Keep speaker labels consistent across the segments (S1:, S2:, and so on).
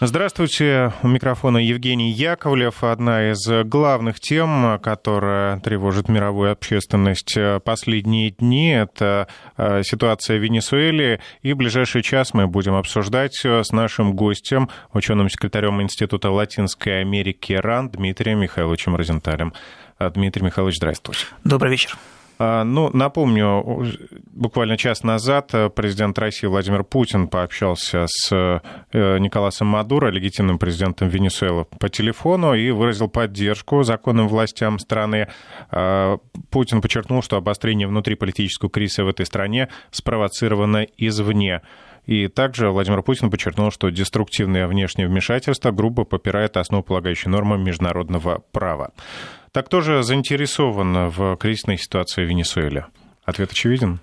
S1: Здравствуйте, у микрофона Евгений Яковлев. Одна из главных тем, которая тревожит мировую общественность последние дни, это э, ситуация в Венесуэле. И в ближайший час мы будем обсуждать с нашим гостем, ученым секретарем Института Латинской Америки РАН Дмитрием Михайловичем Розенталем. Дмитрий Михайлович, здравствуйте.
S2: Добрый вечер.
S1: А, ну, напомню, буквально час назад президент России Владимир Путин пообщался с э, Николасом Мадуро, легитимным президентом Венесуэлы, по телефону и выразил поддержку законным властям страны. А, Путин подчеркнул, что обострение внутриполитического кризиса в этой стране спровоцировано извне. И также Владимир Путин подчеркнул, что деструктивное внешнее вмешательство грубо попирает основополагающие нормы международного права. Так кто же заинтересован в кризисной ситуации в Венесуэле? Ответ очевиден.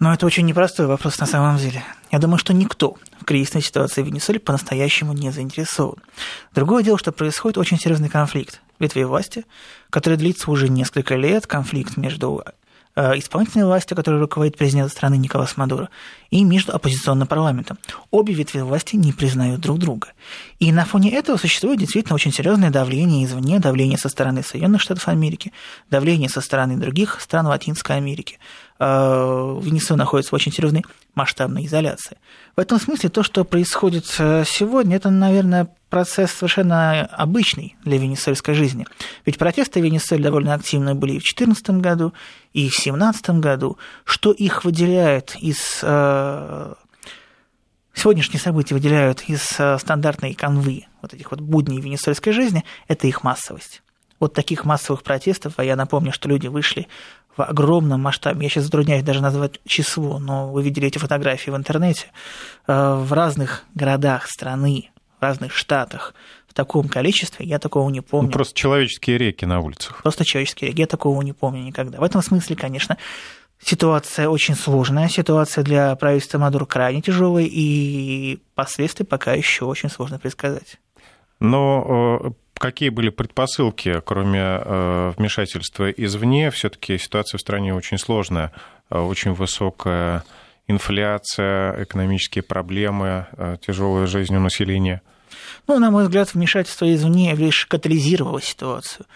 S2: Но это очень непростой вопрос на самом деле. Я думаю, что никто в кризисной ситуации в Венесуэле по-настоящему не заинтересован. Другое дело, что происходит очень серьезный конфликт ветвей власти, который длится уже несколько лет, конфликт между исполнительной властью, которой руководит президент страны Николас Мадуро, и между оппозиционным парламентом. Обе ветви власти не признают друг друга. И на фоне этого существует действительно очень серьезное давление извне, давление со стороны Соединенных Штатов Америки, давление со стороны других стран Латинской Америки. Э, Венесуэла находится в очень серьезной масштабной изоляции. В этом смысле то, что происходит э, сегодня, это, наверное, процесс совершенно обычный для венесуэльской жизни. Ведь протесты в Венесуэле довольно активны были и в 2014 году, и в 2017 году. Что их выделяет из э, сегодняшние события выделяют из стандартной канвы вот этих вот будней венесуэльской жизни, это их массовость. Вот таких массовых протестов, а я напомню, что люди вышли в огромном масштабе, я сейчас затрудняюсь даже назвать число, но вы видели эти фотографии в интернете, э, в разных городах страны, разных штатах, в таком количестве я такого не помню. Ну,
S1: просто человеческие реки на улицах.
S2: Просто человеческие реки, я такого не помню никогда. В этом смысле, конечно, ситуация очень сложная, ситуация для правительства Мадуро крайне тяжелая, и последствия пока еще очень сложно предсказать.
S1: Но э, какие были предпосылки, кроме э, вмешательства извне? Все-таки ситуация в стране очень сложная, э, очень высокая инфляция, экономические проблемы, тяжелая жизнь у населения.
S2: Ну, на мой взгляд, вмешательство извне лишь катализировало ситуацию.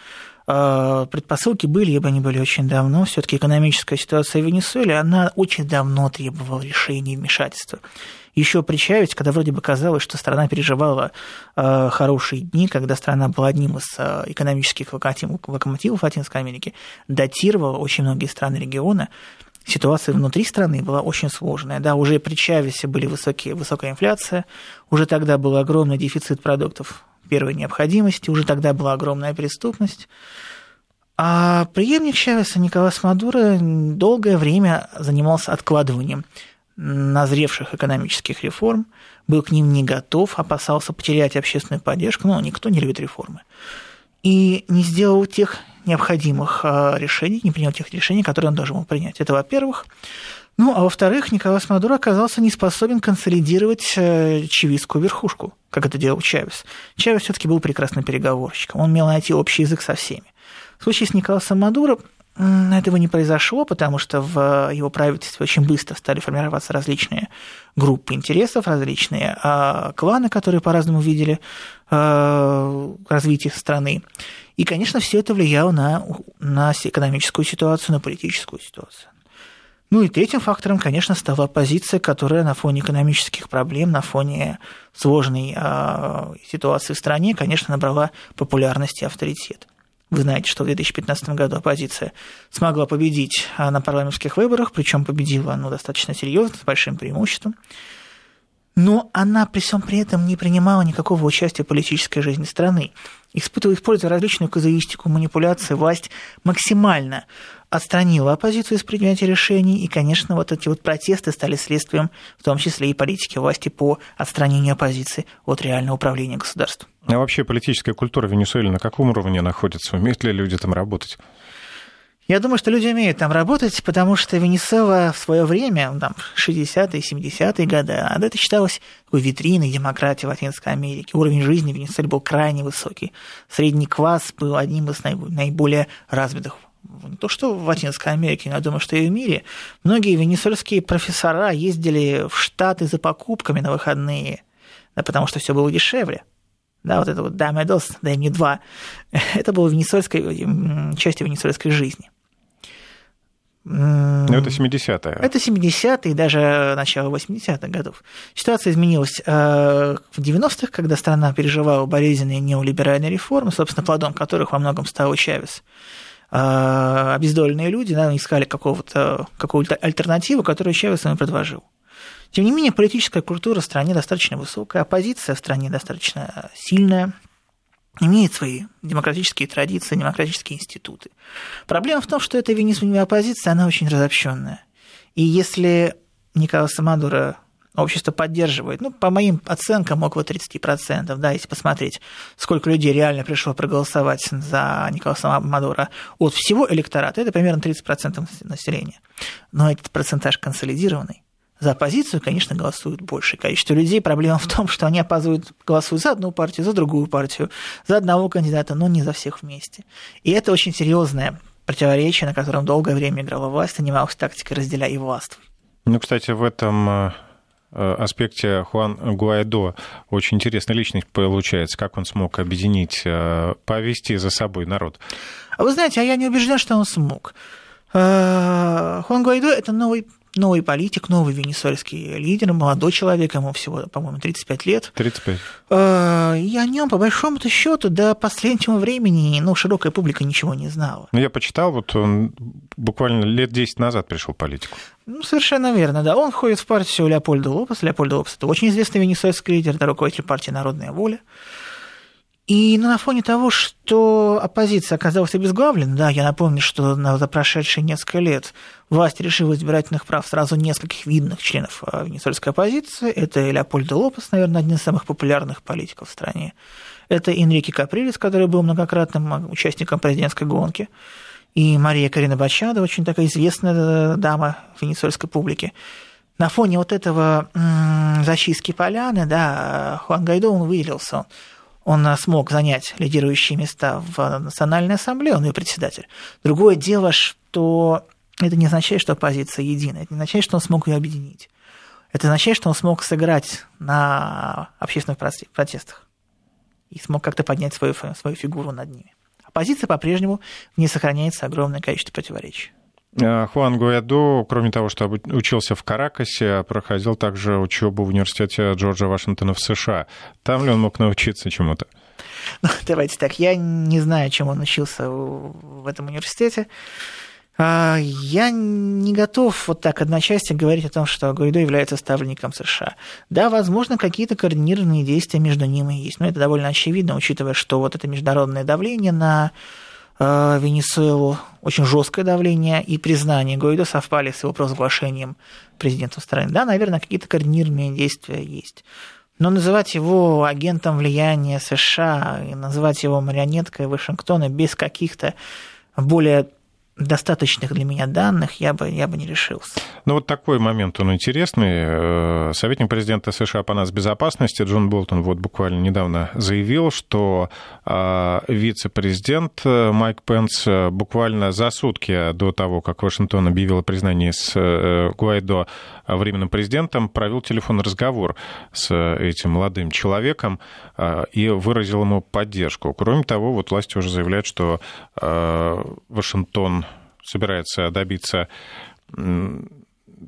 S2: Предпосылки были, ибо они были очень давно. Все-таки экономическая ситуация в Венесуэле, она очень давно требовала решения вмешательства еще при Чавесе, когда вроде бы казалось, что страна переживала э, хорошие дни, когда страна была одним из э, экономических локомотивов Латинской Америки, датировала очень многие страны региона, ситуация внутри страны была очень сложная. Да, уже при Чавесе были высокие, высокая инфляция, уже тогда был огромный дефицит продуктов первой необходимости, уже тогда была огромная преступность. А преемник Чавеса Николас Мадуро долгое время занимался откладыванием назревших экономических реформ, был к ним не готов, опасался потерять общественную поддержку, но никто не любит реформы. И не сделал тех необходимых а, решений, не принял тех решений, которые он должен был принять. Это во-первых. Ну, а во-вторых, Николас Мадуро оказался не способен консолидировать э, чивистскую верхушку, как это делал Чавес. Чавес все таки был прекрасным переговорщиком, он умел найти общий язык со всеми. В случае с Николасом Мадуро этого не произошло, потому что в его правительстве очень быстро стали формироваться различные группы интересов, различные э, кланы, которые по-разному видели э, развитие страны. И, конечно, все это влияло на, на экономическую ситуацию, на политическую ситуацию. Ну и третьим фактором, конечно, стала оппозиция, которая на фоне экономических проблем, на фоне сложной э, ситуации в стране, конечно, набрала популярность и авторитет. Вы знаете, что в 2015 году оппозиция смогла победить а, на парламентских выборах, причем победила ну, достаточно серьезно, с большим преимуществом. Но она при всем при этом не принимала никакого участия в политической жизни страны. Испытывая, используя различную казуистику, манипуляции, власть максимально отстранила оппозицию из принятия решений, и, конечно, вот эти вот протесты стали следствием, в том числе и политики власти по отстранению оппозиции от реального управления государством.
S1: А вообще политическая культура в Венесуэле на каком уровне находится? Умеют ли люди там работать?
S2: Я думаю, что люди умеют там работать, потому что Венесуэла в свое время, там, 60-е, 70-е годы, а это считалось такой витриной демократии в Латинской Америке. Уровень жизни в Венесуэле был крайне высокий. Средний класс был одним из наиболее развитых то, что в Латинской Америке, я думаю, что и в мире, многие венесуэльские профессора ездили в Штаты за покупками на выходные, да, потому что все было дешевле. Да, вот это вот «дай мне dos», «дай мне два», это было венесуэльской, частью венесуэльской жизни.
S1: Ну, это 70-е.
S2: Это 70-е, даже начало 80-х годов. Ситуация изменилась э, в 90-х, когда страна переживала болезненные неолиберальные реформы, собственно, плодом которых во многом стал Чавес. Э, обездоленные люди да, искали какого-то, какого-то альтернативу, которую Чавес им предложил. Тем не менее, политическая культура в стране достаточно высокая, оппозиция в стране достаточно сильная, имеет свои демократические традиции, демократические институты. Проблема в том, что эта венесуэльская оппозиция, она очень разобщенная. И если Николаса Мадуро общество поддерживает, ну, по моим оценкам, около 30%, да, если посмотреть, сколько людей реально пришло проголосовать за Николаса Мадура от всего электората, это примерно 30% населения. Но этот процентаж консолидированный. За оппозицию, конечно, голосует большее количество людей. Проблема в том, что они опаздывают, голосуют за одну партию, за другую партию, за одного кандидата, но не за всех вместе. И это очень серьезное противоречие, на котором долгое время играла власть, занималась тактикой «разделяй и властвуй».
S1: Ну, кстати, в этом э, э, аспекте Хуан Гуайдо очень интересная личность получается, как он смог объединить, э, повести за собой народ.
S2: А вы знаете, а я не убежден, что он смог. Хуан Гуайдо – это новый новый политик, новый венесуэльский лидер, молодой человек, ему всего, по-моему, 35 лет.
S1: 35.
S2: А, и о нем, по большому-то счету, до последнего времени ну, широкая публика ничего не знала.
S1: Ну, я почитал, вот он буквально лет 10 назад пришел в политику.
S2: Ну, совершенно верно, да. Он входит в партию Леопольда Лопеса. Леопольд Лопес – это очень известный венесуэльский лидер, это руководитель партии «Народная воля». И на фоне того, что оппозиция оказалась обезглавлена, да, я напомню, что за прошедшие несколько лет власть решила избирательных прав сразу нескольких видных членов а, венесуэльской оппозиции. Это Леопольдо Лопес, наверное, один из самых популярных политиков в стране. Это Энрике Каприлес, который был многократным а, участником президентской гонки. И Мария Карина Бачада, очень такая известная э, дама венесуэльской публики. На фоне вот этого зачистки поляны, да, Хуан Гайдо, он выделился он смог занять лидирующие места в Национальной Ассамблее, он ее председатель. Другое дело, что это не означает, что оппозиция единая, это не означает, что он смог ее объединить. Это означает, что он смог сыграть на общественных протестах и смог как-то поднять свою, свою фигуру над ними. Оппозиция по-прежнему не сохраняется огромное количество противоречий.
S1: А, Хуан Гуэду, кроме того, что учился в Каракасе, проходил также учебу в университете Джорджа Вашингтона в США. Там ли он мог научиться чему-то?
S2: Ну, давайте так, я не знаю, чем он учился в этом университете. А, я не готов вот так одночасье говорить о том, что Гуайдо является ставленником США. Да, возможно, какие-то координированные действия между ними есть, но это довольно очевидно, учитывая, что вот это международное давление на Э, Венесуэлу очень жесткое давление и признание Гуайдо совпали с его провозглашением президентом страны. Да, наверное, какие-то координированные действия есть. Но называть его агентом влияния США и называть его марионеткой Вашингтона без каких-то более достаточных для меня данных я бы, я бы не решился.
S1: Ну вот такой момент, он интересный. Э, советник президента США по нас безопасности Джон Болтон вот буквально недавно заявил, что э, вице-президент э, Майк Пенс буквально за сутки до того, как Вашингтон объявил о признании с Гуайдо временным президентом, провел телефонный разговор с этим молодым человеком и выразил ему поддержку. Кроме того, вот власти уже заявляют, что Вашингтон собирается добиться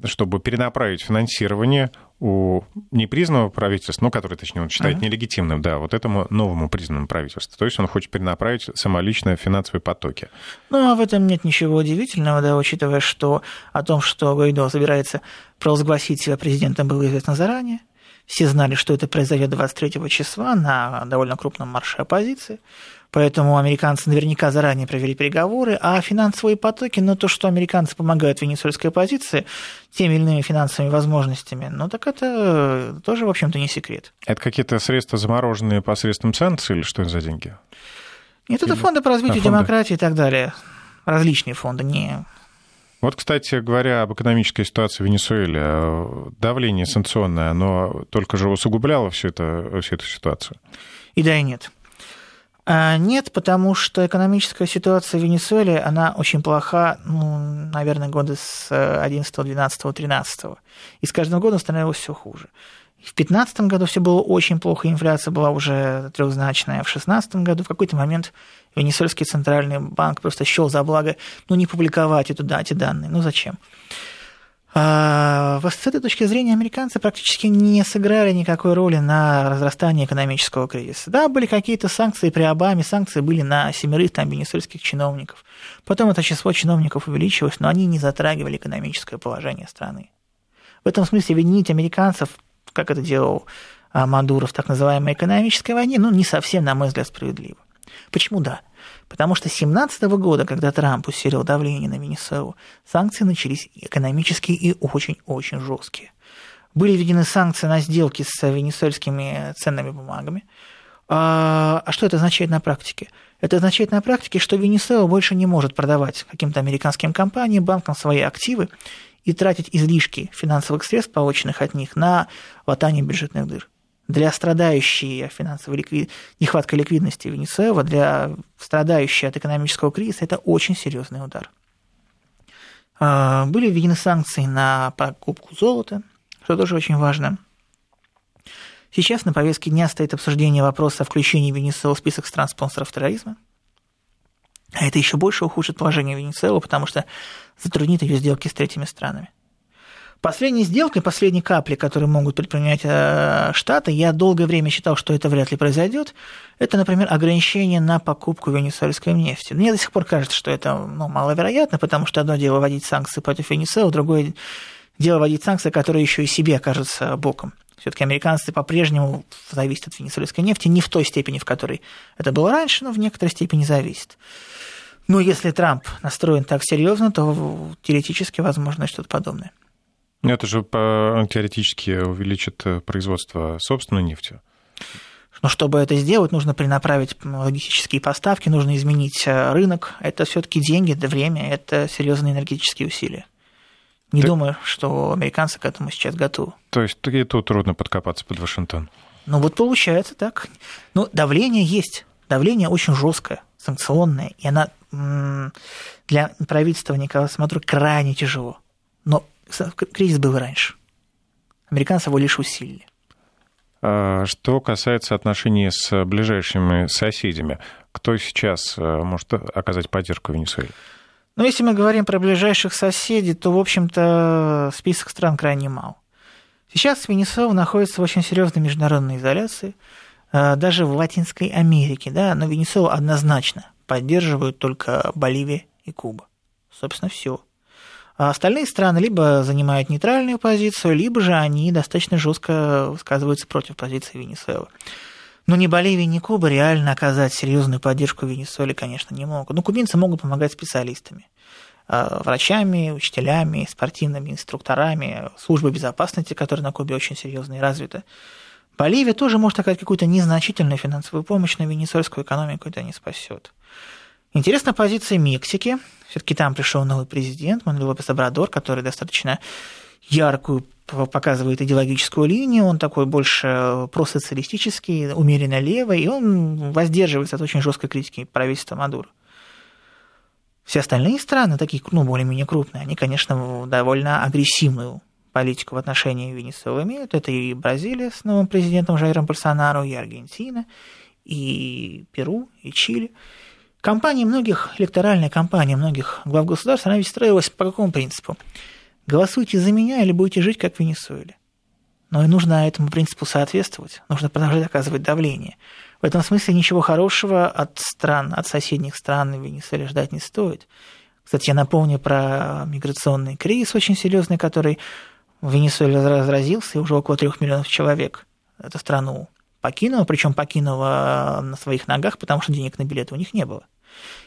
S1: чтобы перенаправить финансирование у непризнанного правительства, ну, которое, точнее, он считает uh-huh. нелегитимным, да, вот этому новому признанному правительству. То есть он хочет перенаправить самолично финансовые потоки.
S2: Ну, а в этом нет ничего удивительного, да, учитывая, что о том, что Гайдо собирается провозгласить себя президентом, было известно заранее. Все знали, что это произойдет 23 числа на довольно крупном марше оппозиции. Поэтому американцы наверняка заранее провели переговоры, а финансовые потоки, ну то, что американцы помогают венесуэльской оппозиции теми или иными финансовыми возможностями, ну так это тоже, в общем-то, не секрет.
S1: Это какие-то средства замороженные посредством санкций или что это за деньги?
S2: Нет, это фонды по развитию а, фонды? демократии и так далее. Различные фонды, не
S1: вот, кстати говоря, об экономической ситуации в Венесуэле, давление санкционное, оно только же усугубляло всю, это, всю эту ситуацию?
S2: И да, и нет. А, нет, потому что экономическая ситуация в Венесуэле, она очень плоха, ну, наверное, годы с 11, 12, 13. И с каждым годом становилось все хуже. В 2015 году все было очень плохо, инфляция была уже трехзначная. В 2016 году в какой-то момент Венесуэльский центральный банк просто счел за благо ну, не публиковать эту, эти данные. Ну зачем? А, с этой точки зрения американцы практически не сыграли никакой роли на разрастании экономического кризиса. Да, были какие-то санкции при Обаме, санкции были на семерых там венесуэльских чиновников. Потом это число чиновников увеличилось, но они не затрагивали экономическое положение страны. В этом смысле винить американцев, как это делал а, Мадуро в так называемой экономической войне, ну, не совсем, на мой взгляд, справедливо. Почему да? Потому что с 2017 года, когда Трамп усилил давление на Венесуэлу, санкции начались экономические и очень-очень жесткие. Были введены санкции на сделки с венесуэльскими ценными бумагами. А, а что это означает на практике? Это означает на практике, что Венесуэла больше не может продавать каким-то американским компаниям, банкам свои активы и тратить излишки финансовых средств, полученных от них, на латание бюджетных дыр для страдающей финансовой ликвид... нехваткой ликвидности Венесуэлы, для страдающей от экономического кризиса, это очень серьезный удар. А, были введены санкции на покупку золота, что тоже очень важно. Сейчас на повестке дня стоит обсуждение вопроса о включении Венесуэлы в список стран-спонсоров терроризма. А это еще больше ухудшит положение Венесуэлы, потому что затруднит ее сделки с третьими странами. Последней сделкой, последней капли, которую могут предпринять э, Штаты, я долгое время считал, что это вряд ли произойдет. Это, например, ограничение на покупку венесуэльской нефти. Мне до сих пор кажется, что это ну, маловероятно, потому что одно дело вводить санкции против Венесуэлы, другое дело вводить санкции, которые еще и себе окажутся боком. Все-таки американцы по-прежнему зависят от венесуэльской нефти, не в той степени, в которой это было раньше, но в некоторой степени зависит. Но если Трамп настроен так серьезно, то теоретически возможно что-то подобное.
S1: Это же теоретически увеличит э, производство собственной нефти.
S2: Но чтобы это сделать, нужно перенаправить логистические поставки, нужно изменить э, рынок. Это все-таки деньги, это время, это серьезные энергетические усилия. Не Ты... думаю, что американцы к этому сейчас готовы.
S1: То есть и тут трудно подкопаться под Вашингтон.
S2: Ну вот получается так. Ну, давление есть. Давление очень жесткое, санкционное, и она для правительства Николая Мадуро крайне тяжело. Но кризис был раньше. Американцы его лишь усилили.
S1: А что касается отношений с ближайшими соседями, кто сейчас э, может оказать поддержку Венесуэле?
S2: Ну, если мы говорим про ближайших соседей, то, в общем-то, список стран крайне мал. Сейчас Венесуэла находится в очень серьезной международной изоляции, э, даже в Латинской Америке, да, но Венесуэлу однозначно поддерживают только Боливия и Куба. Собственно, все. А остальные страны либо занимают нейтральную позицию, либо же они достаточно жестко высказываются против позиции Венесуэлы. Но ни Боливия, ни Куба реально оказать серьезную поддержку Венесуэле, конечно, не могут. Но кубинцы могут помогать специалистами а, врачами, учителями, спортивными инструкторами, службой безопасности, которая на Кубе очень серьезно и развита. Боливия тоже может оказать какую-то незначительную финансовую помощь, но венесуэльскую экономику это не спасет. Интересна позиция Мексики. Все-таки там пришел новый президент Мануэль Лопес Обрадор, который достаточно яркую показывает идеологическую линию, он такой больше просоциалистический, умеренно левый, и он воздерживается от очень жесткой критики правительства Мадуро. Все остальные страны, такие, ну, более-менее крупные, они, конечно, довольно агрессивную политику в отношении Венесуэлы имеют. Это и Бразилия с новым президентом Жайром Болсонару, и Аргентина, и Перу, и Чили. Компания многих, электоральная кампания многих глав государств, она ведь строилась по какому принципу? Голосуйте за меня или будете жить, как в Венесуэле. Но и нужно этому принципу соответствовать, нужно продолжать оказывать давление. В этом смысле ничего хорошего от стран, от соседних стран в Венесуэле ждать не стоит. Кстати, я напомню про миграционный кризис очень серьезный, который в Венесуэле разразился, и уже около трех миллионов человек эту страну покинула, причем покинула на своих ногах, потому что денег на билеты у них не было.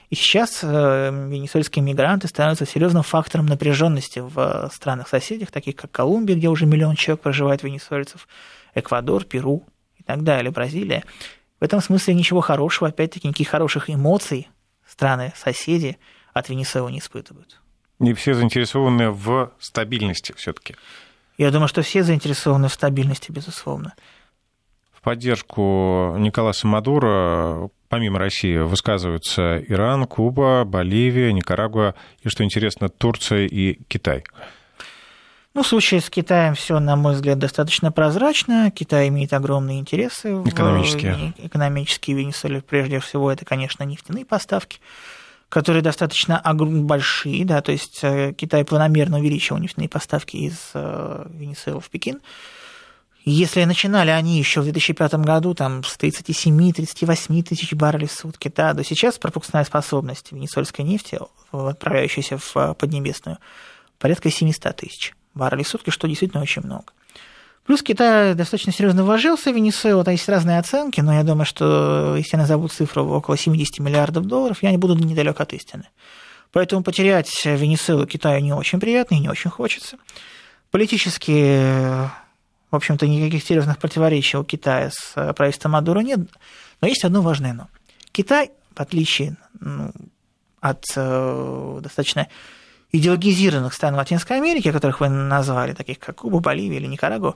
S2: И сейчас э, венесуэльские мигранты становятся серьезным фактором напряженности в странах-соседях, таких как Колумбия, где уже миллион человек проживает венесуэльцев, Эквадор, Перу и так далее, Бразилия. В этом смысле ничего хорошего, опять-таки, никаких хороших эмоций страны-соседи от Венесуэлы не испытывают.
S1: Не все заинтересованы в стабильности все-таки.
S2: Я думаю, что все заинтересованы в стабильности, безусловно
S1: поддержку Николаса Мадуро помимо России высказываются Иран, Куба, Боливия, Никарагуа и, что интересно, Турция и Китай.
S2: Ну, в случае с Китаем все, на мой взгляд, достаточно прозрачно. Китай имеет огромные интересы.
S1: Экономические.
S2: В, экономические Венесуэле. Прежде всего, это, конечно, нефтяные поставки, которые достаточно большие. Да, то есть э, Китай планомерно увеличивал нефтяные поставки из э, Венесуэлы в Пекин. Если начинали они еще в 2005 году там, с 37-38 тысяч баррелей в сутки, да, то сейчас пропускная способность венесуэльской нефти, отправляющейся в Поднебесную, порядка 700 тысяч баррелей в сутки, что действительно очень много. Плюс Китай достаточно серьезно вложился в Венесуэлу, там есть разные оценки, но я думаю, что если я назову цифру около 70 миллиардов долларов, я не буду недалек от истины. Поэтому потерять Венесуэлу Китаю не очень приятно и не очень хочется. Политически, в общем-то, никаких серьезных противоречий у Китая с правительством Мадуро нет, но есть одно важное но. Китай, в отличие ну, от э, достаточно идеологизированных стран Латинской Америки, которых вы назвали, таких как Куба, Боливия или Никарагуа,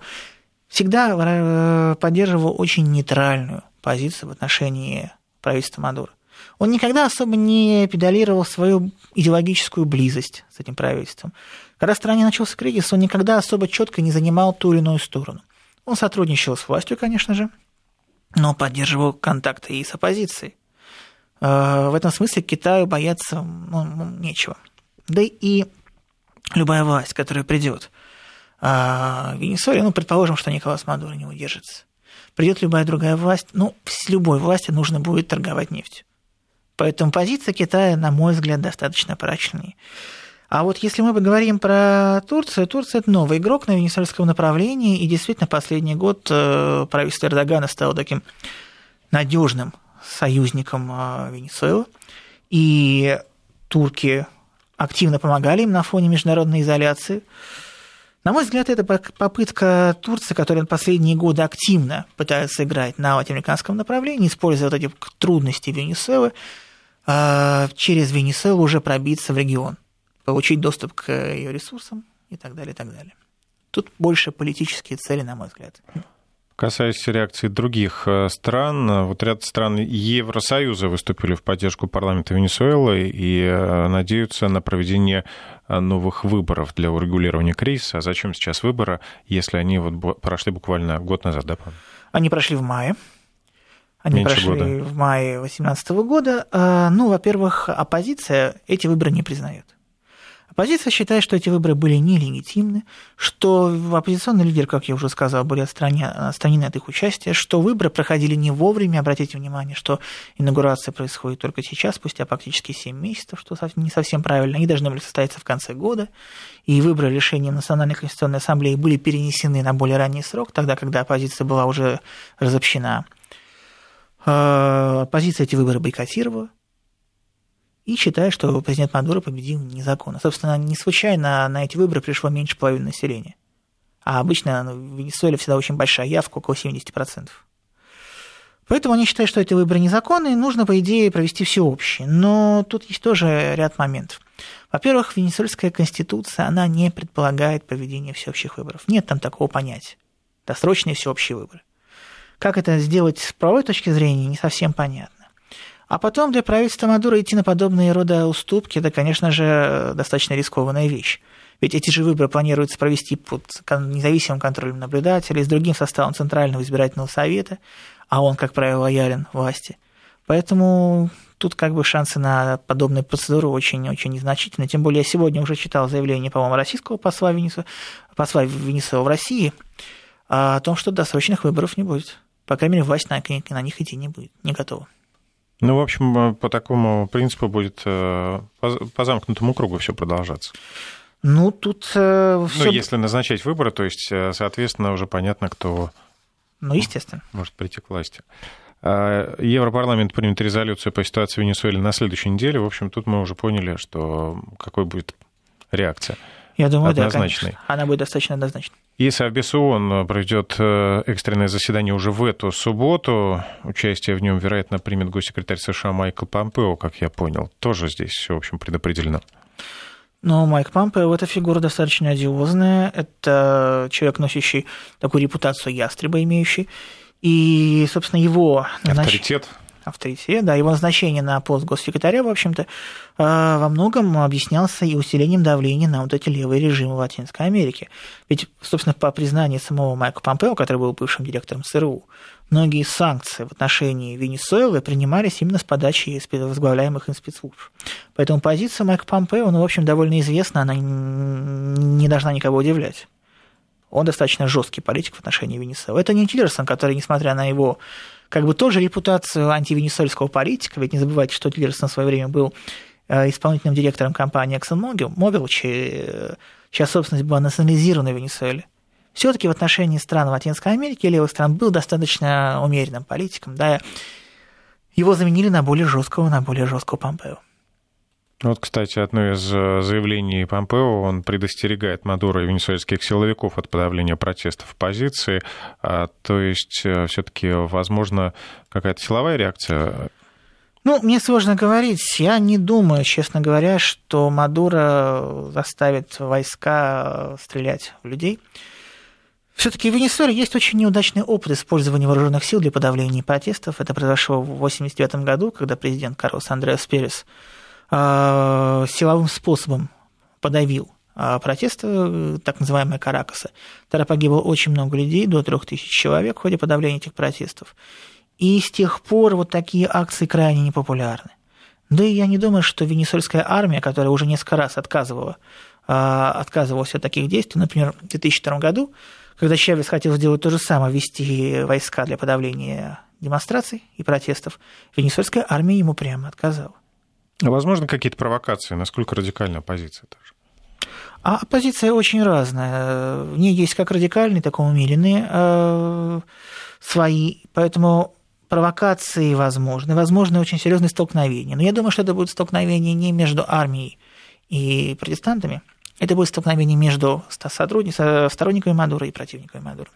S2: всегда э, поддерживал очень нейтральную позицию в отношении правительства Мадура. Он никогда особо не педалировал свою идеологическую близость с этим правительством. Когда в стране начался кризис, он никогда особо четко не занимал ту или иную сторону. Он сотрудничал с властью, конечно же, но поддерживал контакты и с оппозицией. Э, в этом смысле Китаю бояться ну, нечего. Да и любая власть, которая придет а, в Венесуэле, ну, предположим, что Николас Мадуро не удержится, придет любая другая власть, ну, с любой власти нужно будет торговать нефтью. Поэтому позиция Китая, на мой взгляд, достаточно прочная. А вот если мы поговорим про Турцию, Турция – это новый игрок на венесуэльском направлении, и действительно последний год э, правительство Эрдогана стало таким надежным союзником э, Венесуэлы, и турки активно помогали им на фоне международной изоляции. На мой взгляд, это попытка Турции, которая последние годы активно пытается играть на латиноамериканском направлении, используя вот эти трудности Венесуэлы, а, через Венесуэлу уже пробиться в регион, получить доступ к ее ресурсам и так далее, и так далее. Тут больше политические цели, на мой взгляд.
S1: Касаясь реакции других э, стран, вот ряд стран Евросоюза выступили в поддержку парламента Венесуэлы и э, надеются на проведение э, новых выборов для урегулирования кризиса. А зачем сейчас выборы, если они вот прошли буквально год назад, да,
S2: Они прошли в мае. Они Меньше прошли года. в мае 2018 года. Ну, во-первых, оппозиция эти выборы не признает. Оппозиция считает, что эти выборы были нелегитимны, что оппозиционный лидер, как я уже сказал, были отстранены от их участия, что выборы проходили не вовремя, обратите внимание, что инаугурация происходит только сейчас, спустя практически 7 месяцев, что не совсем правильно, они должны были состояться в конце года, и выборы решением Национальной конституционной ассамблеи были перенесены на более ранний срок, тогда, когда оппозиция была уже разобщена. Э, оппозиция эти выборы бойкотировала, и считает, что президент Мадуро победил незаконно. Собственно, не случайно на эти выборы пришло меньше половины населения. А обычно ну, в Венесуэле всегда очень большая явка, около 70%. Поэтому они считают, что эти выборы незаконные, и нужно, по идее, провести всеобщие. Но тут есть тоже ряд моментов. Во-первых, венесуэльская конституция, она не предполагает проведение всеобщих выборов. Нет там такого понятия. Досрочные всеобщие выборы. Как это сделать с правовой точки зрения, не совсем понятно. А потом для правительства Мадуро идти на подобные рода уступки, это, конечно же, достаточно рискованная вещь. Ведь эти же выборы планируется провести под независимым контролем наблюдателей, с другим составом Центрального избирательного совета, а он, как правило, лоялен власти. Поэтому тут как бы шансы на подобную процедуру очень-очень незначительны. Тем более я сегодня уже читал заявление, по-моему, российского посла, Венесу... посла Венесуэлы в России о том, что досрочных выборов не будет. По крайней мере, власть на, на них идти не будет, не готова.
S1: Ну, в общем, э, по такому принципу будет э, по замкнутому кругу все продолжаться.
S2: Ну, тут э,
S1: все... Ну, если назначать выборы, то есть, соответственно, уже понятно, кто...
S2: Ну, естественно.
S1: Может прийти к власти. А, Европарламент примет резолюцию по ситуации в Венесуэле на следующей неделе. В общем, тут мы уже поняли, что какой будет реакция.
S2: Я думаю, да, конечно. Она будет достаточно однозначной.
S1: И Совбез ООН проведет э, экстренное заседание уже в эту субботу. Участие в нем, вероятно, примет госсекретарь США Майкл Помпео, как я понял. Тоже здесь все, в общем, предопределено.
S2: Но Майк Помпео – это фигура достаточно одиозная. Это человек, носящий такую репутацию ястреба, имеющий. И, собственно, его...
S1: Авторитет.
S2: Авторитет, да, его назначение на пост госсекретаря, в общем-то, во многом объяснялся и усилением давления на вот эти левые режимы в Латинской Америке. Ведь, собственно, по признанию самого Майка Помпео, который был бывшим директором ЦРУ, многие санкции в отношении Венесуэлы принимались именно с подачи возглавляемых им спецслужб. Поэтому позиция Майка Помпео, ну, в общем, довольно известна, она не должна никого удивлять. Он достаточно жесткий политик в отношении Венесуэлы. Это не Тиллерсон, который, несмотря на его как бы тоже репутацию антивенесуэльского политика, ведь не забывайте, что Тиллерсон в свое время был э, исполнительным директором компании ExxonMobil, чья собственность была национализирована в Венесуэле. Все-таки в отношении стран Латинской Америки, левых стран, был достаточно умеренным политиком, да, его заменили на более жесткого, на более жесткого Помпео.
S1: Вот, кстати, одно из э, заявлений Помпео, он предостерегает Мадуро и венесуэльских силовиков от подавления протестов оппозиции. А, то есть, э, все-таки, возможно, какая-то силовая реакция
S2: ну, мне сложно говорить. Я не думаю, честно говоря, что Мадуро заставит войска стрелять в людей. Все-таки в Венесуэле есть очень неудачный опыт использования вооруженных сил для подавления протестов. Это произошло в 1989 году, когда президент Карлос Андреас Перес э, силовым способом подавил э, протесты, так называемые Каракасы. Тогда погибло очень много людей, до 3000 человек в ходе подавления этих протестов. И с тех пор вот такие акции крайне непопулярны. Да и я не думаю, что венесуэльская армия, которая уже несколько раз отказывала, э, отказывалась от таких действий, например, в 2002 году, когда Чавес хотел сделать то же самое, ввести войска для подавления демонстраций и протестов, венесуэльская армия ему прямо отказала.
S1: А возможно, какие-то провокации? Насколько радикальная позиция тоже?
S2: А оппозиция очень разная. В ней есть как радикальные, так и умеренные э, свои. Поэтому провокации возможны. Возможны очень серьезные столкновения. Но я думаю, что это будет столкновение не между армией и протестантами, это будет столкновение между сторонниками Мадура и противниками Мадура.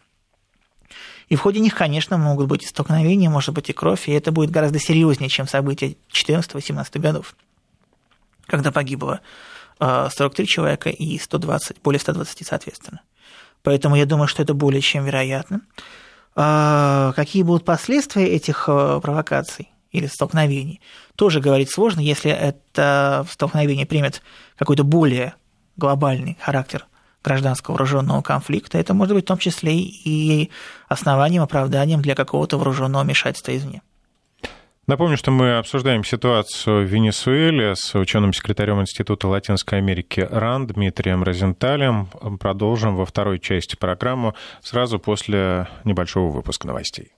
S2: И в ходе них, конечно, могут быть и столкновения, может быть и кровь, и это будет гораздо серьезнее, чем события 14-18 годов, когда погибло 43 э, человека и 120, более 120 соответственно. Поэтому я думаю, что это более чем вероятно. А, какие будут последствия этих э, провокаций или столкновений, тоже говорить сложно, если это столкновение примет какой-то более глобальный характер гражданского вооруженного конфликта, это может быть в том числе и основанием, оправданием для какого-то вооруженного вмешательства извне.
S1: Напомню, что мы обсуждаем ситуацию в Венесуэле с ученым секретарем Института Латинской Америки РАН Дмитрием Розенталем. Продолжим во второй части программы сразу после небольшого выпуска новостей.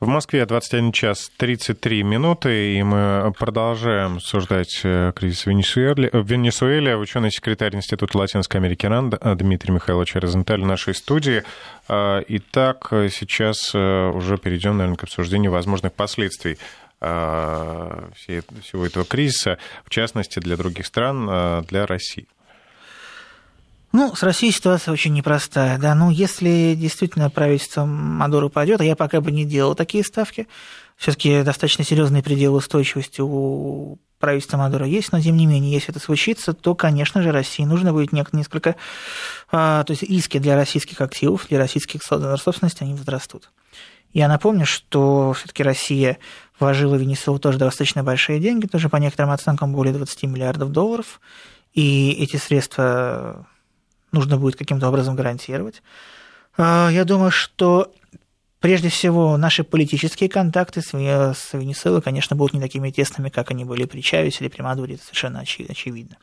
S1: В Москве 21 час 33 минуты, и мы продолжаем обсуждать э, кризис в Венесуэле. В Венесуэле ученый секретарь Института Латинской Америки РАНД Дмитрий Михайлович Розенталь в нашей студии. Итак, сейчас э, уже перейдем, наверное, к обсуждению возможных последствий всего этого кризиса, в частности, для других стран, для России.
S2: Ну, с Россией ситуация очень непростая, да. Ну, если действительно правительство Мадуро пойдет, а я пока бы не делал такие ставки, все-таки достаточно серьезный предел устойчивости у правительства Мадуро есть, но тем не менее, если это случится, то, конечно же, России нужно будет несколько, а, то есть риски для российских активов, для российских собственностей, они возрастут. Я напомню, что все-таки Россия вложила в Венесуэлу тоже достаточно большие деньги, тоже по некоторым оценкам более 20 миллиардов долларов, и эти средства нужно будет каким-то образом гарантировать. А, я думаю, что прежде всего наши политические контакты с Венесуэлой, конечно, будут не такими тесными, как они были при Чавесе или при Мадуре, это совершенно очевидно.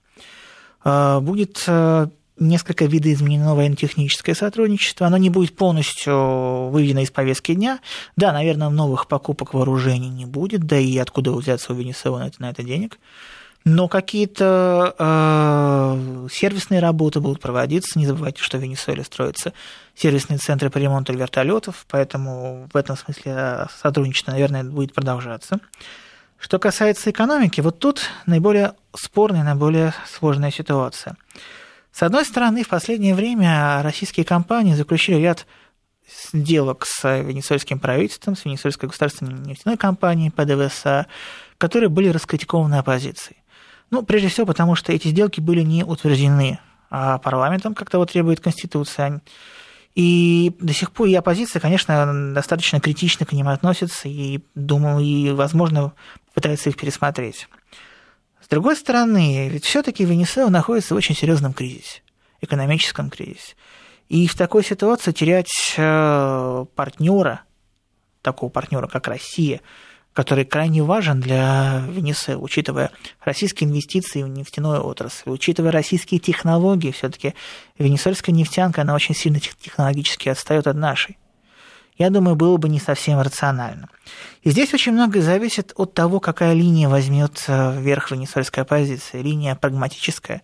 S2: А, будет а, несколько видоизменено военно-техническое сотрудничество. Оно не будет полностью выведено из повестки дня. Да, наверное, новых покупок вооружений не будет, да и откуда взяться у Венесуэлы на это, на это денег но какие-то э, сервисные работы будут проводиться. Не забывайте, что в Венесуэле строятся сервисные центры по ремонту вертолетов, поэтому в этом смысле э, сотрудничество, наверное, будет продолжаться. Что касается экономики, вот тут наиболее спорная, наиболее сложная ситуация. С одной стороны, в последнее время российские компании заключили ряд сделок с венесуэльским правительством, с венесуэльской государственной нефтяной компанией ПДВСА, которые были раскритикованы оппозицией. Ну, прежде всего, потому что эти сделки были не утверждены а парламентом, как того требует Конституция. И до сих пор и оппозиция, конечно, достаточно критично к ним относится и, думаю, и, возможно, пытается их пересмотреть. С другой стороны, ведь все-таки Венесуэла находится в очень серьезном кризисе, экономическом кризисе. И в такой ситуации терять э, партнера, такого партнера, как Россия, который крайне важен для Венесуэлы, учитывая российские инвестиции в нефтяную отрасль, учитывая российские технологии, все-таки венесуэльская нефтянка, она очень сильно технологически отстает от нашей. Я думаю, было бы не совсем рационально. И здесь очень многое зависит от того, какая линия возьмет э, вверх венесуэльская оппозиция. Линия прагматическая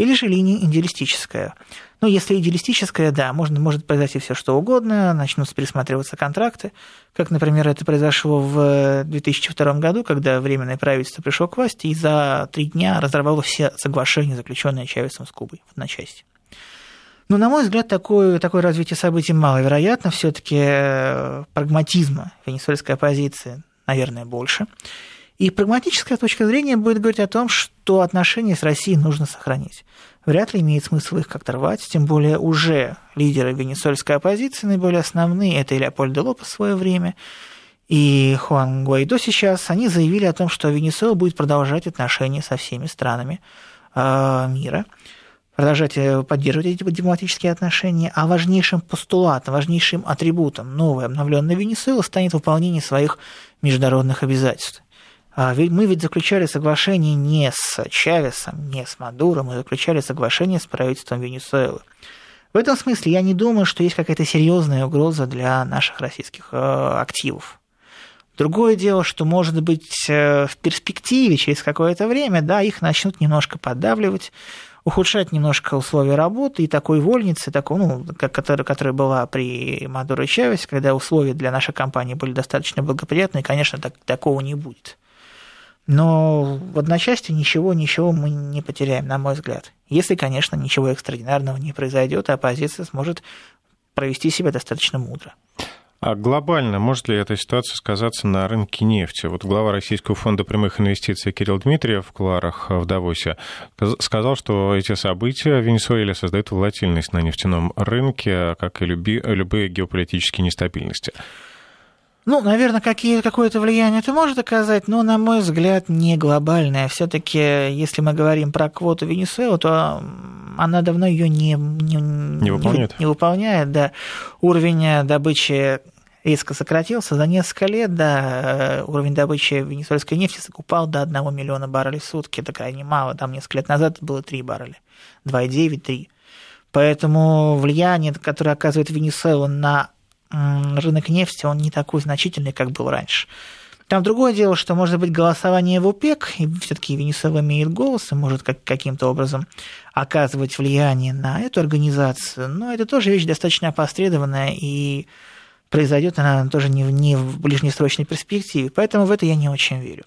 S2: или же линия идеалистическая. Ну, если идеалистическая, да, можно, может произойти все что угодно, начнутся пересматриваться контракты, как, например, это произошло в 2002 году, когда Временное правительство пришло к власти и за три дня разорвало все соглашения, заключенные Чавесом с Кубой в одночасье. Но, на мой взгляд, такое, такое развитие событий маловероятно. Все-таки э, прагматизма венесуэльской оппозиции, наверное, больше. И прагматическая точка зрения будет говорить о том, что отношения с Россией нужно сохранить. Вряд ли имеет смысл их как-то рвать, тем более уже лидеры венесуэльской оппозиции, наиболее основные, это Леопольдо Лопес в свое время, и Хуан Гуайдо сейчас, они заявили о том, что Венесуэла будет продолжать отношения со всеми странами э, мира, продолжать э, поддерживать эти дипломатические отношения, а важнейшим постулатом, важнейшим атрибутом новой обновленной Венесуэлы станет выполнение своих международных обязательств. А мы ведь заключали соглашение не с Чавесом, не с Мадуро, мы заключали соглашение с правительством Венесуэлы. В этом смысле я не думаю, что есть какая-то серьезная угроза для наших российских э, активов. Другое дело, что, может быть, э, в перспективе, через какое-то время, да, их начнут немножко поддавливать, ухудшать немножко условия работы, и такой вольницы, такой, ну, которая, которая была при Мадуро и Чавесе, когда условия для нашей компании были достаточно благоприятные, конечно, так, такого не будет. Но в одночасье ничего, ничего мы не потеряем, на мой взгляд. Если, конечно, ничего экстраординарного не произойдет, а оппозиция сможет провести себя достаточно мудро.
S1: А глобально может ли эта ситуация сказаться на рынке нефти? Вот глава Российского фонда прямых инвестиций Кирилл Дмитриев в куларах в Давосе сказал, что эти события в Венесуэле создают волатильность на нефтяном рынке, как и люби, любые геополитические нестабильности.
S2: Ну, наверное, какие, какое-то влияние это может оказать, но, на мой взгляд, не глобальное. Все-таки, если мы говорим про квоту Венесуэлы, то она давно ее не, не, не, выполняет. Не, не выполняет. Да. Уровень добычи резко сократился. За несколько лет да, уровень добычи венесуэльской нефти упал до 1 миллиона баррелей в сутки. Это крайне мало. Там несколько лет назад было 3 барреля. 2,9-3. Поэтому влияние, которое оказывает Венесуэла на рынок нефти, он не такой значительный, как был раньше. Там другое дело, что может быть голосование в ОПЕК, и все-таки Венесуэла имеет голос и может как, каким-то образом оказывать влияние на эту организацию, но это тоже вещь достаточно опосредованная, и произойдет она тоже не в, не в ближнесрочной перспективе, поэтому в это я не очень верю.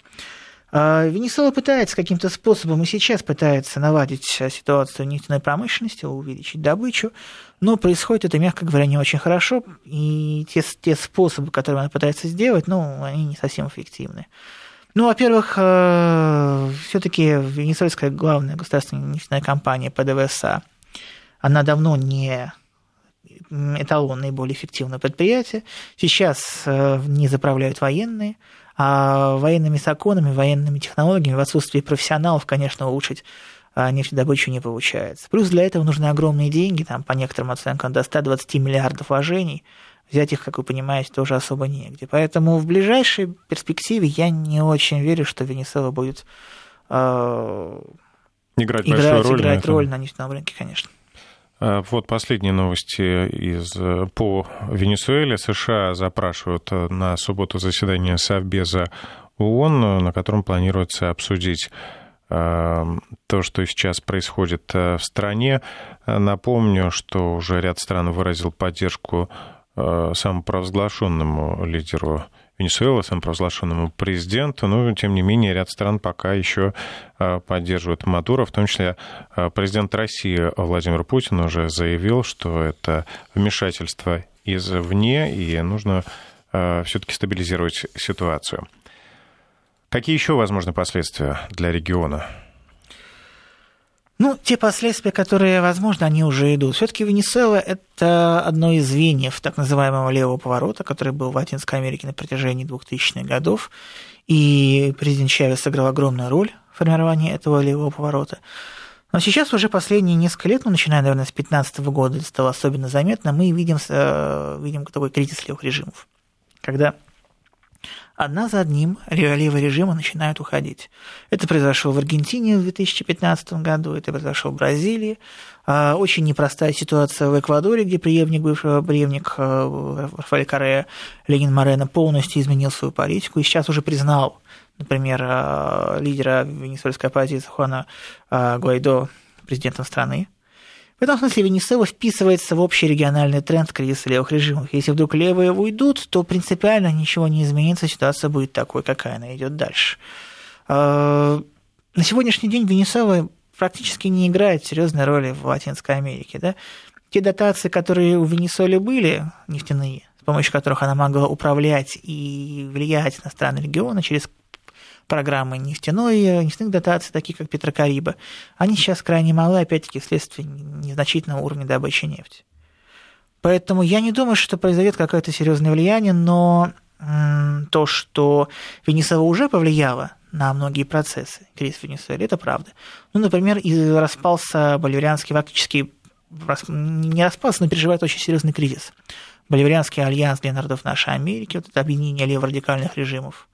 S2: А, Венесуэла пытается каким-то способом и сейчас пытается наладить ситуацию в нефтяной промышленности, увеличить добычу, но происходит это, мягко говоря, не очень хорошо, и те, те способы, которые она пытается сделать, ну, они не совсем эффективны. Ну, во-первых, э, все-таки венесуэльская главная государственная нефтяная компания ПДВСА, она давно не эталон наиболее эффективного предприятия. Сейчас э, не заправляют военные, а военными законами, военными технологиями в отсутствии профессионалов, конечно, улучшить а, нефтедобычу не получается. Плюс для этого нужны огромные деньги, там, по некоторым оценкам, до 120 миллиардов вложений. Взять их, как вы понимаете, тоже особо негде. Поэтому в ближайшей перспективе я не очень верю, что Венесуэла будет э,
S1: играть, играть, роль,
S2: играть на роль на нефтяном рынке, конечно.
S1: А, вот последние новости из, по Венесуэле. США запрашивают э, на субботу заседание Совбеза ООН, на котором планируется обсудить э, то, что сейчас происходит э, в стране. Напомню, что уже ряд стран выразил поддержку самопровозглашенному лидеру Венесуэлы, самопровозглашенному президенту, но, тем не менее, ряд стран пока еще а, поддерживают Мадуро, в том числе а, президент России Владимир Путин уже заявил, что это вмешательство извне, и нужно а, все-таки стабилизировать ситуацию. Какие еще возможны последствия для региона?
S2: Ну, те последствия, которые, возможно, они уже идут. Все-таки Венесуэла – это одно из звеньев так называемого левого поворота, который был в Латинской Америке на протяжении 2000-х годов. И президент Чавес сыграл огромную роль в формировании этого левого поворота. Но сейчас уже последние несколько лет, ну, начиная, наверное, с 2015 года, это стало особенно заметно, мы видим, э, видим такой кризис левых режимов, когда одна за одним левые режимы начинают уходить. Это произошло в Аргентине в 2015 году, это произошло в Бразилии. А, очень непростая ситуация в Эквадоре, где преемник бывшего преемник э, Рафаэль Карея Ленин Морено полностью изменил свою политику и сейчас уже признал например, э, лидера венесуэльской оппозиции Хуана э, Гуайдо президентом страны. В этом смысле Венесуэла вписывается в общий региональный тренд кризиса левых режимов. Если вдруг левые уйдут, то принципиально ничего не изменится, ситуация будет такой, какая она идет дальше. Э, на сегодняшний день Венесуэла практически не играет серьезной роли в Латинской Америке. Да? Те дотации, которые у Венесуэлы были, нефтяные, с помощью которых она могла управлять и влиять на страны региона через программы нефтяной, нефтяных дотаций, такие как Петрокариба, они сейчас крайне малы, опять-таки, вследствие незначительного уровня добычи нефти. Поэтому я не думаю, что произойдет какое-то серьезное влияние, но то, что Венесуэла уже повлияла на многие процессы, кризис Венесуэлы, это правда. Ну, например, и распался боливарианский, фактически не распался, но переживает очень серьезный кризис. Боливарианский альянс для народов нашей Америки, вот это объединение леворадикальных режимов,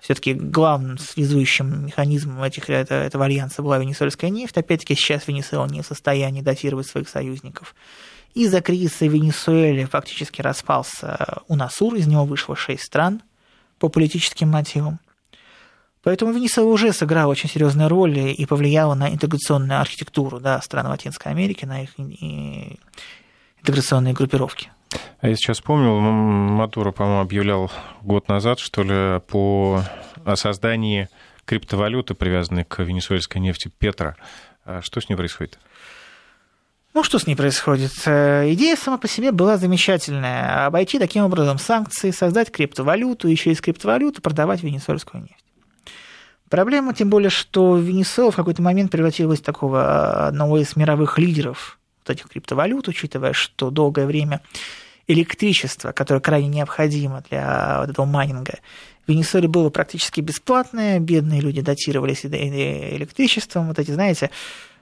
S2: все-таки главным связующим механизмом этих, этого альянса была венесуэльская нефть. Опять-таки сейчас Венесуэла не в состоянии датировать своих союзников. Из-за кризиса в Венесуэле фактически распался УНАСУР, из него вышло шесть стран по политическим мотивам. Поэтому Венесуэла уже сыграла очень серьезную роль и повлияла на интеграционную архитектуру да, стран Латинской Америки, на их интеграционные группировки.
S1: А я сейчас вспомнил, Матура, по-моему, объявлял год назад, что ли, по о создании криптовалюты, привязанной к венесуэльской нефти Петра. А что с ней происходит?
S2: Ну, что с ней происходит? Э, идея сама по себе была замечательная. Обойти таким образом санкции, создать криптовалюту, еще из криптовалюты продавать венесуэльскую нефть. Проблема, тем более, что Венесуэла в какой-то момент превратилась в такого а, одного из мировых лидеров вот этих криптовалют, учитывая, что долгое время электричество, которое крайне необходимо для вот этого майнинга, в Венесуэле было практически бесплатное, бедные люди датировались электричеством, вот эти, знаете,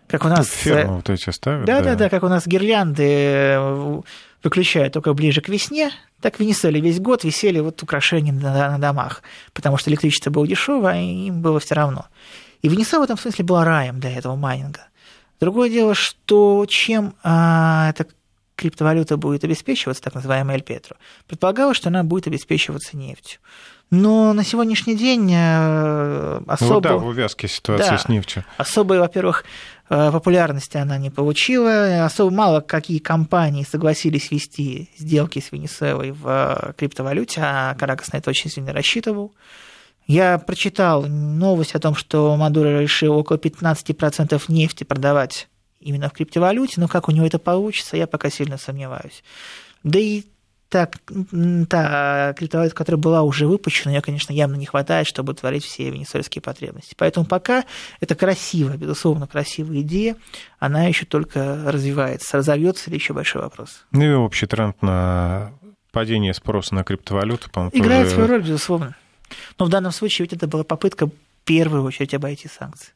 S2: как у нас...
S1: Фермы вот эти ставят.
S2: Да, да, да, как у нас гирлянды э, выключают только ближе к весне, так в Венесуэле весь год висели вот украшения на, на домах, потому что электричество было дешево, а им было все равно. И Венесуэла в этом смысле была раем для этого майнинга. Другое дело, что чем а, эта криптовалюта будет обеспечиваться, так называемая Эль Петро, предполагалось, что она будет обеспечиваться нефтью. Но на сегодняшний день э, особо... Ну
S1: да, в увязке ситуации да, с нефтью.
S2: Особой, во-первых, э, популярности она не получила. Особо мало какие компании согласились вести сделки с Венесуэлой в э, криптовалюте, а Каракас на это очень сильно рассчитывал. Я прочитал новость о том, что Мадуро решил около 15% нефти продавать именно в криптовалюте, но как у него это получится, я пока сильно сомневаюсь. Да и так, та криптовалюта, которая была уже выпущена, ее, конечно, явно не хватает, чтобы творить все венесуэльские потребности. Поэтому пока это красиво, безусловно, красивая идея, она еще только развивается. Разовьется ли еще большой вопрос?
S1: Ну и общий тренд на падение спроса на криптовалюту,
S2: по-моему, Играет тоже... свою роль, безусловно. Но в данном случае ведь это была попытка в первую очередь обойти санкции.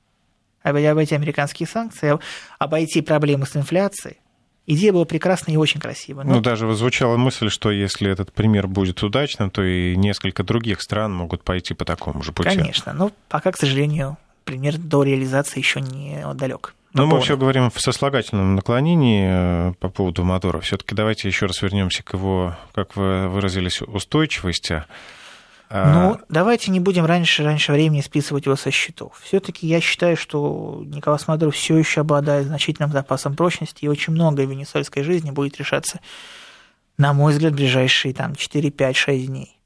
S2: Обойти американские санкции, обойти проблемы с инфляцией. Идея была прекрасная и очень красивая.
S1: Но... Ну, даже звучала мысль, что если этот пример будет удачным, то и несколько других стран могут пойти по такому же пути.
S2: Конечно, но пока, к сожалению, пример до реализации еще не далек.
S1: Но мы все говорим в сослагательном наклонении э, по поводу мотора. Все-таки давайте еще раз вернемся к его, как вы выразились, устойчивости.
S2: А, ну, давайте не будем раньше, раньше времени списывать его со счетов. Все-таки я считаю, что Николас Мадуро все еще обладает значительным запасом прочности, и очень многое в венесуэльской жизни будет решаться, на мой взгляд, в ближайшие там, 4, 5, 6 дней.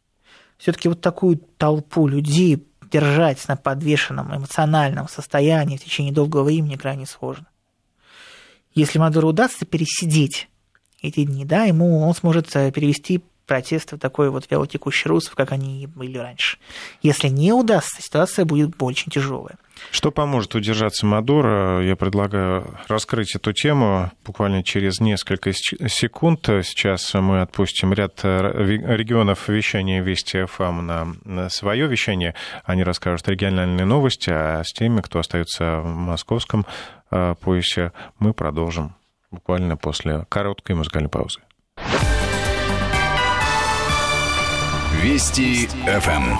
S2: Все-таки вот такую толпу людей держать на подвешенном эмоциональном состоянии в течение долгого времени крайне сложно. Если Мадуру удастся пересидеть эти дни, да, ему он сможет э, перевести протеста такой вот вялотекущий русов, как они были раньше. Если не удастся, ситуация будет очень тяжелая.
S1: Что поможет удержаться Мадуро? Я предлагаю раскрыть эту тему буквально через несколько секунд. Сейчас мы отпустим ряд регионов вещания Вести ФАМ на свое вещание. Они расскажут региональные новости, а с теми, кто остается в московском э, поясе, мы продолжим буквально после короткой музыкальной паузы.
S3: Вести ФМ.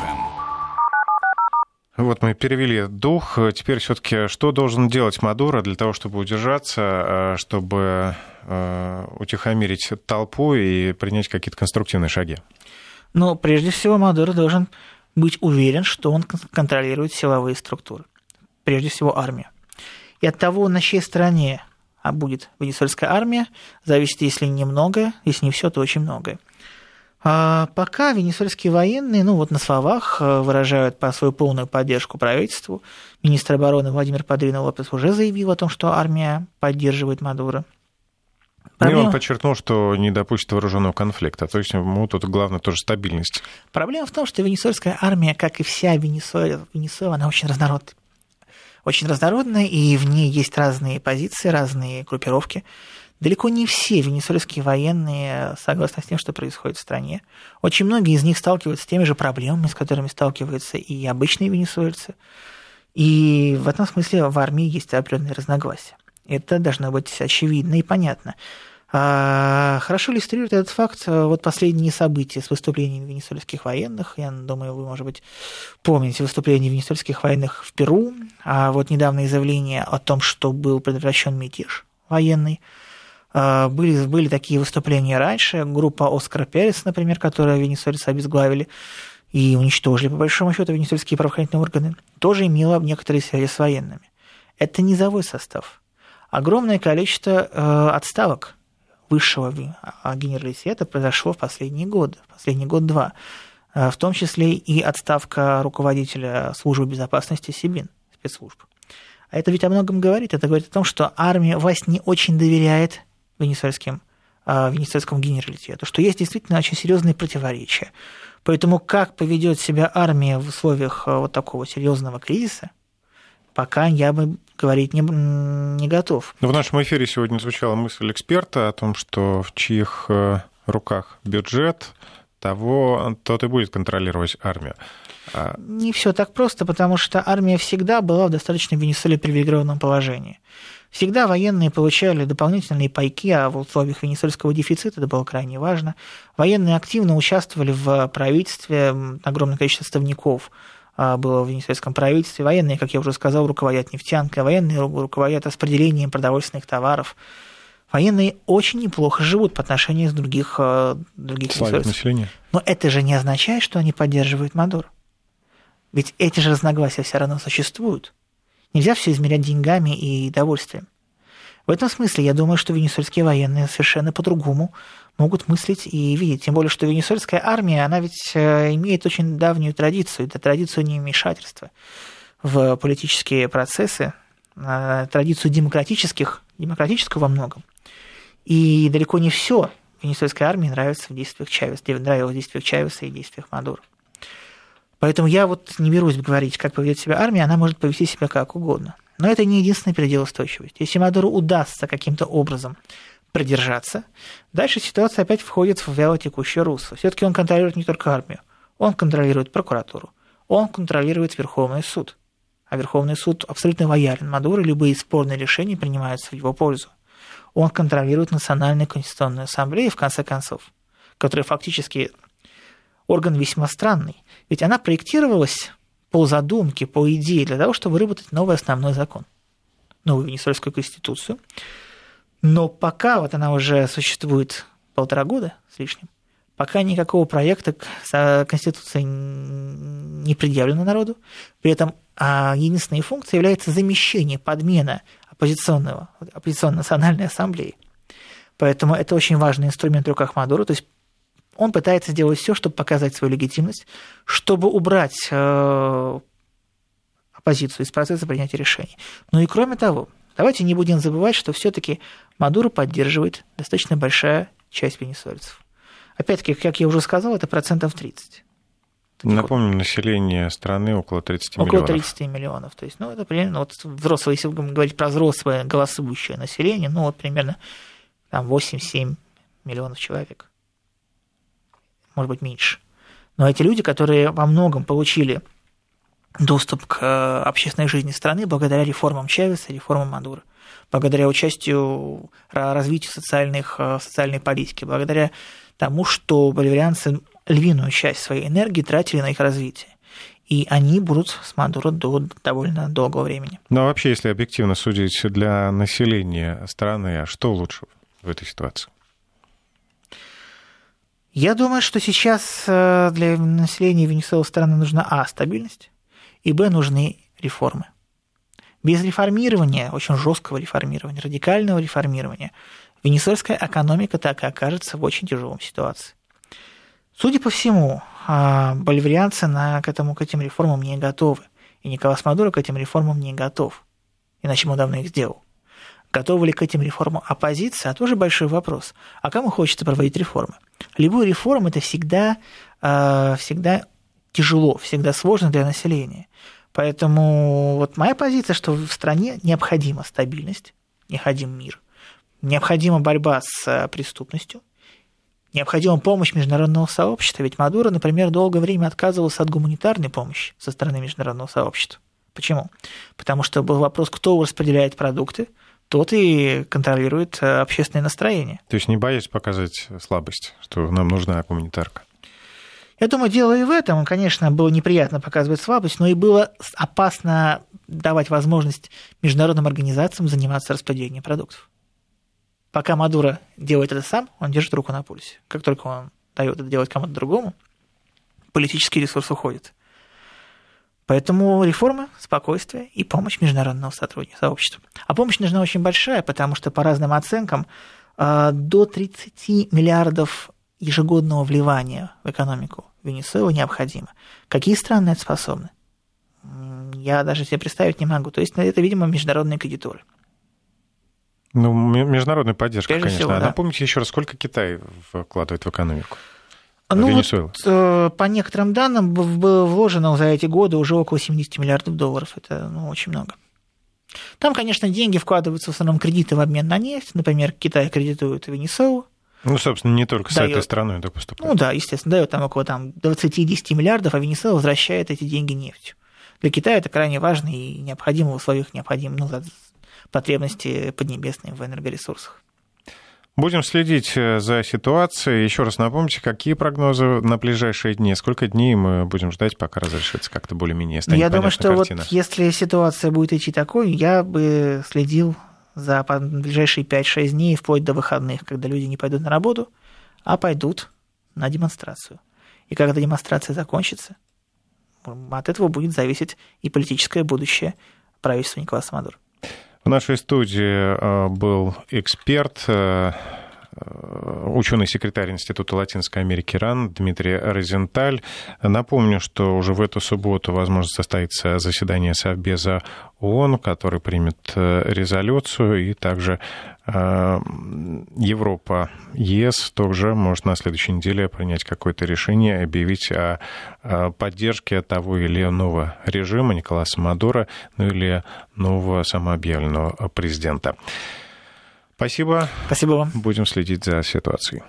S1: Вот мы перевели дух. Теперь все-таки что должен делать Мадуро для того, чтобы удержаться, э, чтобы э, утихомирить толпу и принять какие-то конструктивные шаги?
S2: Ну, прежде всего, Мадуро должен быть уверен, что он контролирует силовые структуры. Прежде всего, армия. И от того, на чьей стороне а будет венесуэльская армия, зависит, если немного, если не все, то очень многое. А пока венесуэльские военные, ну вот на словах, э, выражают по свою полную поддержку правительству. Министр обороны Владимир Падрина Лопес уже заявил о том, что армия поддерживает Мадуро.
S1: Проблема... И он подчеркнул, что не допустит вооруженного конфликта. То есть ему тут главное тоже стабильность.
S2: Проблема в том, что венесуэльская армия, как и вся Венесуэла, Венесуэла она очень разнородная. Очень разнородная, и в ней есть разные позиции, разные группировки. Далеко не все венесуэльские военные согласны с тем, что происходит в стране. Очень многие из них сталкиваются с теми же проблемами, с которыми сталкиваются и обычные венесуэльцы. И в этом смысле в армии есть определенные разногласия. Это должно быть очевидно и понятно. А, хорошо иллюстрирует этот факт э, вот последние события с выступлениями венесуэльских военных. Я думаю, вы, может быть, помните выступление венесуэльских военных в Перу, а вот недавнее заявление о том, что был предотвращен мятеж военный. А, были, были такие выступления раньше. Группа Оскара Перес, например, которая венесуэльцы обезглавили и уничтожили, по большому счету, венесуэльские правоохранительные органы, тоже имела некоторые связи с военными. Это низовой состав. Огромное количество э, отставок высшего генералитета произошло в последние годы, в последний год-два, э, в том числе и отставка руководителя службы безопасности Сибин, спецслужб. А это ведь о многом говорит. Это говорит о том, что армия власть не очень доверяет венесуэльским, э, венесуэльскому генералитету, что есть действительно очень серьезные противоречия. Поэтому как поведет себя армия в условиях э, вот такого серьезного кризиса, пока я бы говорить не, не готов.
S1: Но в нашем эфире сегодня звучала мысль эксперта о том, что в чьих э, руках бюджет, того, тот и будет контролировать армия.
S2: А не все так просто, потому что армия всегда была в достаточно Венесуэле привилегированном положении. Всегда военные получали дополнительные пайки, а в условиях венесуэльского дефицита это было крайне важно. Военные активно участвовали в правительстве, огромное количество ставников а, было в венесуэльском правительстве. Военные, как я уже сказал, руководят нефтянкой, военные руководят распределением продовольственных товаров. Военные очень неплохо живут по отношению с других, а, других
S1: населения.
S2: Но это же не означает, что они поддерживают Мадуро. Ведь эти же разногласия все равно существуют. Нельзя все измерять деньгами и удовольствием. В этом смысле я думаю, что венесуэльские военные совершенно по-другому могут мыслить и видеть. Тем более, что венесуэльская армия, она ведь э, имеет очень давнюю традицию, это традицию невмешательства в политические процессы, э, традицию демократических, демократического во многом. И далеко не все венесуэльской армии нравится в действиях Чавеса, нравилось в действиях Чавеса и действиях Мадуро. Поэтому я вот не берусь говорить, как поведет себя армия, она может повести себя как угодно. Но это не единственный предел устойчивости. Если Мадуру удастся каким-то образом продержаться, дальше ситуация опять входит в вялотекущее русло. Все-таки он контролирует не только армию, он контролирует прокуратуру, он контролирует Верховный суд. А Верховный суд абсолютно лоялен Мадуру, любые спорные решения принимаются в его пользу. Он контролирует Национальную конституционную ассамблею, в конце концов, которая фактически орган весьма странный. Ведь она проектировалась по задумке, по идее, для того, чтобы выработать новый основной закон, новую Венесуэльскую конституцию – но пока вот она уже существует полтора года с лишним, пока никакого проекта Конституции не предъявлено народу, при этом а единственной функцией является замещение, подмена оппозиционного, оппозиционной национальной ассамблеи. Поэтому это очень важный инструмент в руках Мадуро. То есть он пытается сделать все, чтобы показать свою легитимность, чтобы убрать э, оппозицию из процесса принятия решений. Ну и кроме того, Давайте не будем забывать, что все-таки Мадуро поддерживает достаточно большая часть венесуэльцев. Опять-таки, как я уже сказал, это процентов 30.
S1: Напомним, население страны около 30
S2: около
S1: миллионов.
S2: Около 30 миллионов. То есть, ну, это примерно вот взрослое, если говорить про взрослое голосующее население, ну, вот примерно там 8-7 миллионов человек. Может быть, меньше. Но эти люди, которые во многом получили доступ к э, общественной жизни страны благодаря реформам Чавеса, реформам Мадура, благодаря участию, развитию социальных, э, социальной политики, благодаря тому, что боливарианцы львиную часть своей энергии тратили на их развитие. И они будут с Мадуро до довольно долгого времени.
S1: Ну а вообще, если объективно судить для населения страны, а что лучше в этой ситуации?
S2: Я думаю, что сейчас э, для населения Венесуэлы страны нужна А. стабильность, и Б. нужны реформы. Без реформирования, очень жесткого реформирования, радикального реформирования, венесуэльская экономика так и окажется в очень тяжелом ситуации. Судя по всему, а, боливарианцы на, к, этому, к этим реформам не готовы. И Николас Мадуро к этим реформам не готов. Иначе он давно их сделал. Готовы ли к этим реформам оппозиция, а тоже большой вопрос. А кому хочется проводить реформы? Любую реформу это всегда, а, всегда тяжело, всегда сложно для населения. Поэтому вот моя позиция, что в стране необходима стабильность, необходим мир, необходима борьба с а, преступностью – Необходима помощь международного сообщества, ведь Мадуро, например, долгое время отказывался от гуманитарной помощи со стороны международного сообщества. Почему? Потому что был вопрос, кто распределяет продукты, тот и контролирует э, общественное настроение.
S1: То есть не боясь показать слабость, что нам нужна гуманитарка?
S2: Я думаю, дело и в этом. Конечно, было неприятно показывать слабость, но и было опасно давать возможность международным организациям заниматься распределением продуктов. Пока Мадуро делает это сам, он держит руку на пульсе. Как только он дает это делать кому-то другому, политический ресурс уходит. Поэтому реформы, спокойствие и помощь международного сообщества. А помощь нужна очень большая, потому что по разным оценкам а, до 30 миллиардов ежегодного вливания в экономику Венесуэлы необходимо. Какие страны это способны? Я даже себе представить не могу. То есть это, видимо, международные кредиторы.
S1: Ну, международная поддержка, Прежде конечно. Всего, а да. Напомните еще раз, сколько Китай вкладывает в экономику?
S2: Ну, Венесуэлы? Вот, э, по некоторым данным было вложено за эти годы уже около 70 миллиардов долларов. Это ну, очень много. Там, конечно, деньги вкладываются в основном кредиты в обмен на нефть. Например, Китай кредитует Венесуэлу.
S1: Ну, собственно, не только с дает, этой страной это поступает.
S2: Ну да, естественно, дает там около там, 20-10 миллиардов, а Венесуэла возвращает эти деньги нефтью. Для Китая это крайне важно и необходимо в условиях необходимо, ну, потребности поднебесной в энергоресурсах.
S1: Будем следить э, за ситуацией. Еще раз напомните, какие прогнозы на ближайшие дни? Сколько дней мы будем ждать, пока разрешится как-то более-менее станет
S2: Я думаю, что
S1: картина?
S2: вот если ситуация будет идти такой, я бы следил за ближайшие 5-6 дней, вплоть до выходных, когда люди не пойдут на работу, а пойдут на демонстрацию. И когда демонстрация закончится, от этого будет зависеть и политическое будущее правительства Николаса Мадуро.
S1: В нашей студии э, был эксперт, э, э, ученый-секретарь Института Латинской Америки РАН Дмитрий Розенталь. Напомню, что уже в эту субботу, возможно, состоится заседание Совбеза ООН, который примет резолюцию, и также Европа, ЕС тоже может на следующей неделе принять какое-то решение, объявить о поддержке того или иного режима Николаса Мадура, ну или нового самообъявленного президента. Спасибо.
S2: Спасибо вам.
S1: Будем следить за ситуацией.